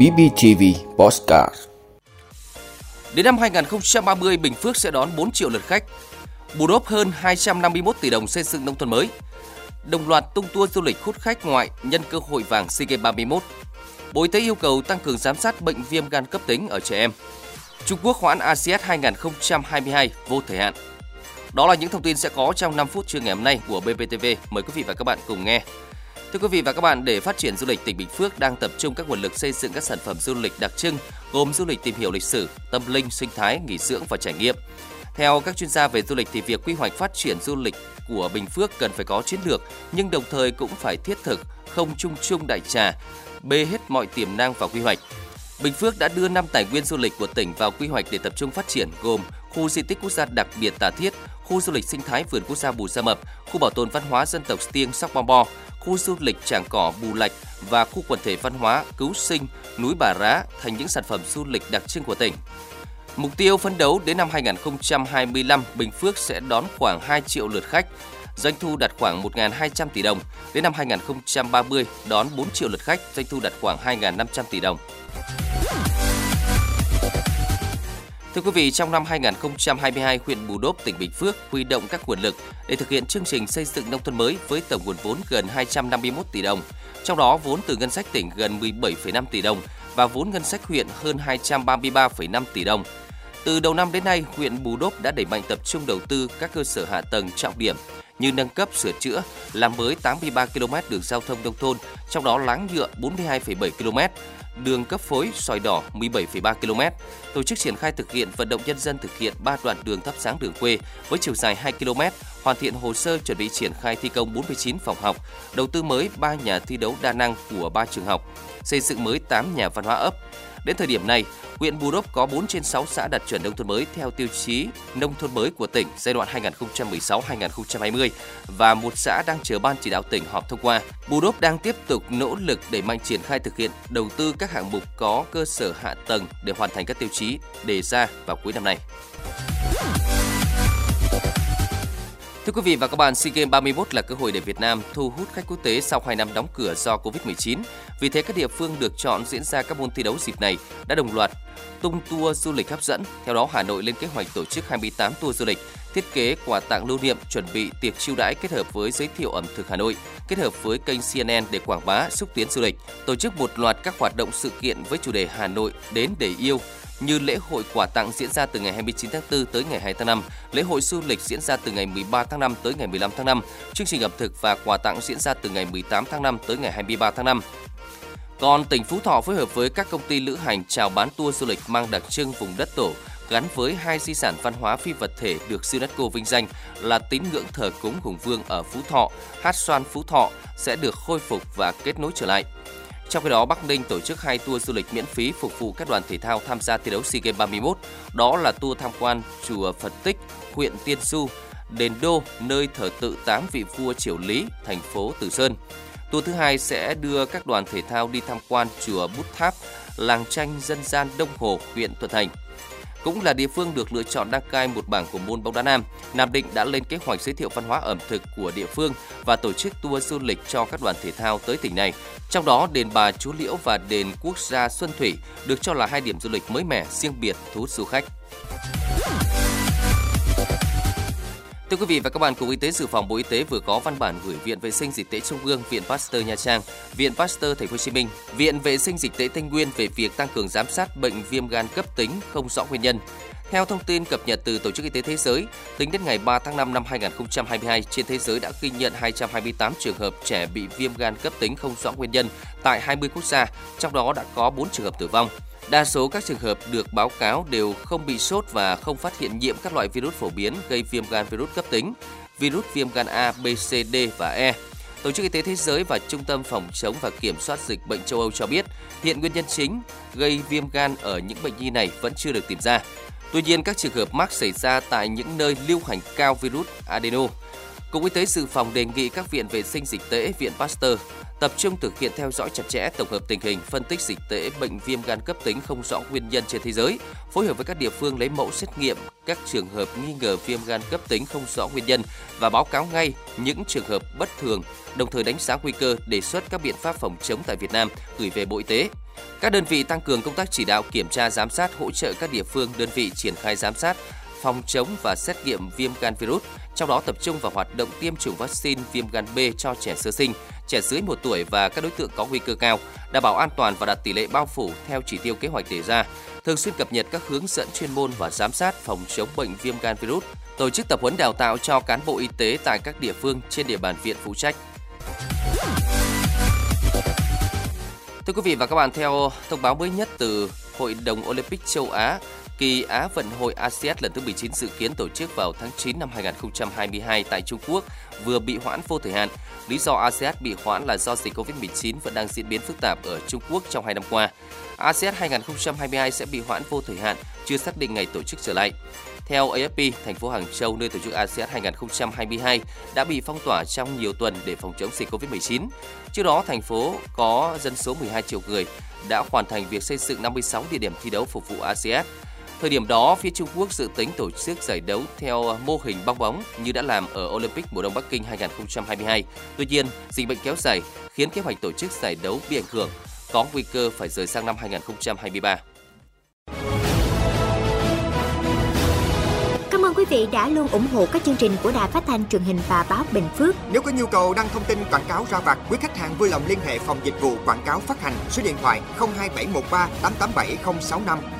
BBTV Postcard Đến năm 2030, Bình Phước sẽ đón 4 triệu lượt khách, bù đắp hơn 251 tỷ đồng xây dựng nông thôn mới. Đồng loạt tung tour du lịch hút khách ngoại nhân cơ hội vàng SEA Games 31. Bộ Y tế yêu cầu tăng cường giám sát bệnh viêm gan cấp tính ở trẻ em. Trung Quốc hoãn ASEAN 2022 vô thời hạn. Đó là những thông tin sẽ có trong 5 phút trưa ngày hôm nay của BBTV. Mời quý vị và các bạn cùng nghe. Thưa quý vị và các bạn, để phát triển du lịch tỉnh Bình Phước đang tập trung các nguồn lực xây dựng các sản phẩm du lịch đặc trưng gồm du lịch tìm hiểu lịch sử, tâm linh, sinh thái, nghỉ dưỡng và trải nghiệm. Theo các chuyên gia về du lịch thì việc quy hoạch phát triển du lịch của Bình Phước cần phải có chiến lược nhưng đồng thời cũng phải thiết thực, không chung chung đại trà, bê hết mọi tiềm năng vào quy hoạch. Bình Phước đã đưa 5 tài nguyên du lịch của tỉnh vào quy hoạch để tập trung phát triển gồm khu di tích quốc gia đặc biệt Tà Thiết, khu du lịch sinh thái vườn quốc gia Bù Gia Mập, khu bảo tồn văn hóa dân tộc Stiêng Sóc bom Bo, khu du lịch Tràng Cỏ Bù Lạch và khu quần thể văn hóa Cứu Sinh núi Bà Rá thành những sản phẩm du lịch đặc trưng của tỉnh. Mục tiêu phấn đấu đến năm 2025, Bình Phước sẽ đón khoảng 2 triệu lượt khách, doanh thu đạt khoảng 1.200 tỷ đồng. Đến năm 2030, đón 4 triệu lượt khách, doanh thu đạt khoảng 2.500 tỷ đồng. Thưa quý vị, trong năm 2022, huyện Bù Đốp, tỉnh Bình Phước huy động các nguồn lực để thực hiện chương trình xây dựng nông thôn mới với tổng nguồn vốn gần 251 tỷ đồng. Trong đó, vốn từ ngân sách tỉnh gần 17,5 tỷ đồng và vốn ngân sách huyện hơn 233,5 tỷ đồng. Từ đầu năm đến nay, huyện Bù Đốp đã đẩy mạnh tập trung đầu tư các cơ sở hạ tầng trọng điểm như nâng cấp sửa chữa, làm mới 83 km đường giao thông nông thôn, trong đó láng nhựa 42,7 km, đường cấp phối sỏi đỏ 17,3 km. Tổ chức triển khai thực hiện vận động nhân dân thực hiện 3 đoạn đường thắp sáng đường quê với chiều dài 2 km, hoàn thiện hồ sơ chuẩn bị triển khai thi công 49 phòng học, đầu tư mới 3 nhà thi đấu đa năng của 3 trường học, xây dựng mới 8 nhà văn hóa ấp. Đến thời điểm này, huyện Bù Đốp có 4 trên 6 xã đạt chuẩn nông thôn mới theo tiêu chí nông thôn mới của tỉnh giai đoạn 2016-2020 và một xã đang chờ ban chỉ đạo tỉnh họp thông qua. Bù Đốp đang tiếp tục nỗ lực đẩy mạnh triển khai thực hiện đầu tư các hạng mục có cơ sở hạ tầng để hoàn thành các tiêu chí đề ra vào cuối năm nay. Thưa quý vị và các bạn, SEA Games 31 là cơ hội để Việt Nam thu hút khách quốc tế sau 2 năm đóng cửa do Covid-19. Vì thế các địa phương được chọn diễn ra các môn thi đấu dịp này đã đồng loạt tung tour du lịch hấp dẫn. Theo đó, Hà Nội lên kế hoạch tổ chức 28 tour du lịch, thiết kế quà tặng lưu niệm, chuẩn bị tiệc chiêu đãi kết hợp với giới thiệu ẩm thực Hà Nội, kết hợp với kênh CNN để quảng bá, xúc tiến du lịch, tổ chức một loạt các hoạt động sự kiện với chủ đề Hà Nội đến để yêu, như lễ hội quà tặng diễn ra từ ngày 29 tháng 4 tới ngày 2 tháng 5, lễ hội du lịch diễn ra từ ngày 13 tháng 5 tới ngày 15 tháng 5, chương trình ẩm thực và quà tặng diễn ra từ ngày 18 tháng 5 tới ngày 23 tháng 5. Còn tỉnh Phú Thọ phối hợp với các công ty lữ hành chào bán tour du lịch mang đặc trưng vùng đất tổ gắn với hai di sản văn hóa phi vật thể được UNESCO vinh danh là tín ngưỡng thờ cúng hùng vương ở Phú Thọ, hát xoan Phú Thọ sẽ được khôi phục và kết nối trở lại. Trong khi đó, Bắc Ninh tổ chức hai tour du lịch miễn phí phục vụ các đoàn thể thao tham gia thi đấu SEA Games 31. Đó là tour tham quan chùa Phật Tích, huyện Tiên Du, đền Đô, nơi thờ tự tám vị vua Triều Lý, thành phố Từ Sơn. Tour thứ hai sẽ đưa các đoàn thể thao đi tham quan chùa Bút Tháp, làng tranh dân gian Đông Hồ, huyện Thuận Thành cũng là địa phương được lựa chọn đăng cai một bảng của môn bóng đá nam. Nam Định đã lên kế hoạch giới thiệu văn hóa ẩm thực của địa phương và tổ chức tour du lịch cho các đoàn thể thao tới tỉnh này. Trong đó, đền Bà Chúa Liễu và đền Quốc gia Xuân Thủy được cho là hai điểm du lịch mới mẻ, riêng biệt thu hút du khách. Thưa quý vị và các bạn, Cục Y tế Dự phòng Bộ Y tế vừa có văn bản gửi Viện Vệ sinh Dịch tễ Trung ương, Viện Pasteur Nha Trang, Viện Pasteur Thành phố Hồ Chí Minh, Viện Vệ sinh Dịch tễ Tây Nguyên về việc tăng cường giám sát bệnh viêm gan cấp tính không rõ nguyên nhân. Theo thông tin cập nhật từ Tổ chức Y tế Thế giới, tính đến ngày 3 tháng 5 năm 2022, trên thế giới đã ghi nhận 228 trường hợp trẻ bị viêm gan cấp tính không rõ nguyên nhân tại 20 quốc gia, trong đó đã có 4 trường hợp tử vong. Đa số các trường hợp được báo cáo đều không bị sốt và không phát hiện nhiễm các loại virus phổ biến gây viêm gan virus cấp tính, virus viêm gan A, B, C, D và E. Tổ chức Y tế Thế giới và Trung tâm Phòng chống và Kiểm soát Dịch bệnh châu Âu cho biết hiện nguyên nhân chính gây viêm gan ở những bệnh nhi này vẫn chưa được tìm ra. Tuy nhiên, các trường hợp mắc xảy ra tại những nơi lưu hành cao virus adeno. Cục Y tế Dự phòng đề nghị các viện vệ sinh dịch tễ, viện Pasteur tập trung thực hiện theo dõi chặt chẽ tổng hợp tình hình, phân tích dịch tễ bệnh viêm gan cấp tính không rõ nguyên nhân trên thế giới, phối hợp với các địa phương lấy mẫu xét nghiệm các trường hợp nghi ngờ viêm gan cấp tính không rõ nguyên nhân và báo cáo ngay những trường hợp bất thường, đồng thời đánh giá nguy cơ, đề xuất các biện pháp phòng chống tại Việt Nam gửi về Bộ Y tế. Các đơn vị tăng cường công tác chỉ đạo kiểm tra giám sát hỗ trợ các địa phương đơn vị triển khai giám sát phòng chống và xét nghiệm viêm gan virus, trong đó tập trung vào hoạt động tiêm chủng vaccine viêm gan B cho trẻ sơ sinh, trẻ dưới 1 tuổi và các đối tượng có nguy cơ cao, đảm bảo an toàn và đạt tỷ lệ bao phủ theo chỉ tiêu kế hoạch đề ra, thường xuyên cập nhật các hướng dẫn chuyên môn và giám sát phòng chống bệnh viêm gan virus, tổ chức tập huấn đào tạo cho cán bộ y tế tại các địa phương trên địa bàn viện phụ trách. Thưa quý vị và các bạn, theo thông báo mới nhất từ Hội đồng Olympic châu Á, Kỳ Á vận hội ASEAN lần thứ 19 dự kiến tổ chức vào tháng 9 năm 2022 tại Trung Quốc vừa bị hoãn vô thời hạn. Lý do ASEAN bị hoãn là do dịch Covid-19 vẫn đang diễn biến phức tạp ở Trung Quốc trong hai năm qua. ASEAN 2022 sẽ bị hoãn vô thời hạn, chưa xác định ngày tổ chức trở lại. Theo AFP, thành phố Hàng Châu nơi tổ chức ASEAN 2022 đã bị phong tỏa trong nhiều tuần để phòng chống dịch Covid-19. Trước đó, thành phố có dân số 12 triệu người đã hoàn thành việc xây dựng 56 địa điểm thi đấu phục vụ ASEAN. Thời điểm đó, phía Trung Quốc dự tính tổ chức giải đấu theo mô hình bong bóng như đã làm ở Olympic mùa đông Bắc Kinh 2022. Tuy nhiên, dịch bệnh kéo dài khiến kế hoạch tổ chức giải đấu bị ảnh hưởng, có nguy cơ phải rời sang năm 2023. Cảm ơn quý vị đã luôn ủng hộ các chương trình của Đài Phát thanh truyền hình và báo Bình Phước. Nếu có nhu cầu đăng thông tin quảng cáo ra vặt, quý khách hàng vui lòng liên hệ phòng dịch vụ quảng cáo phát hành số điện thoại 02713 887065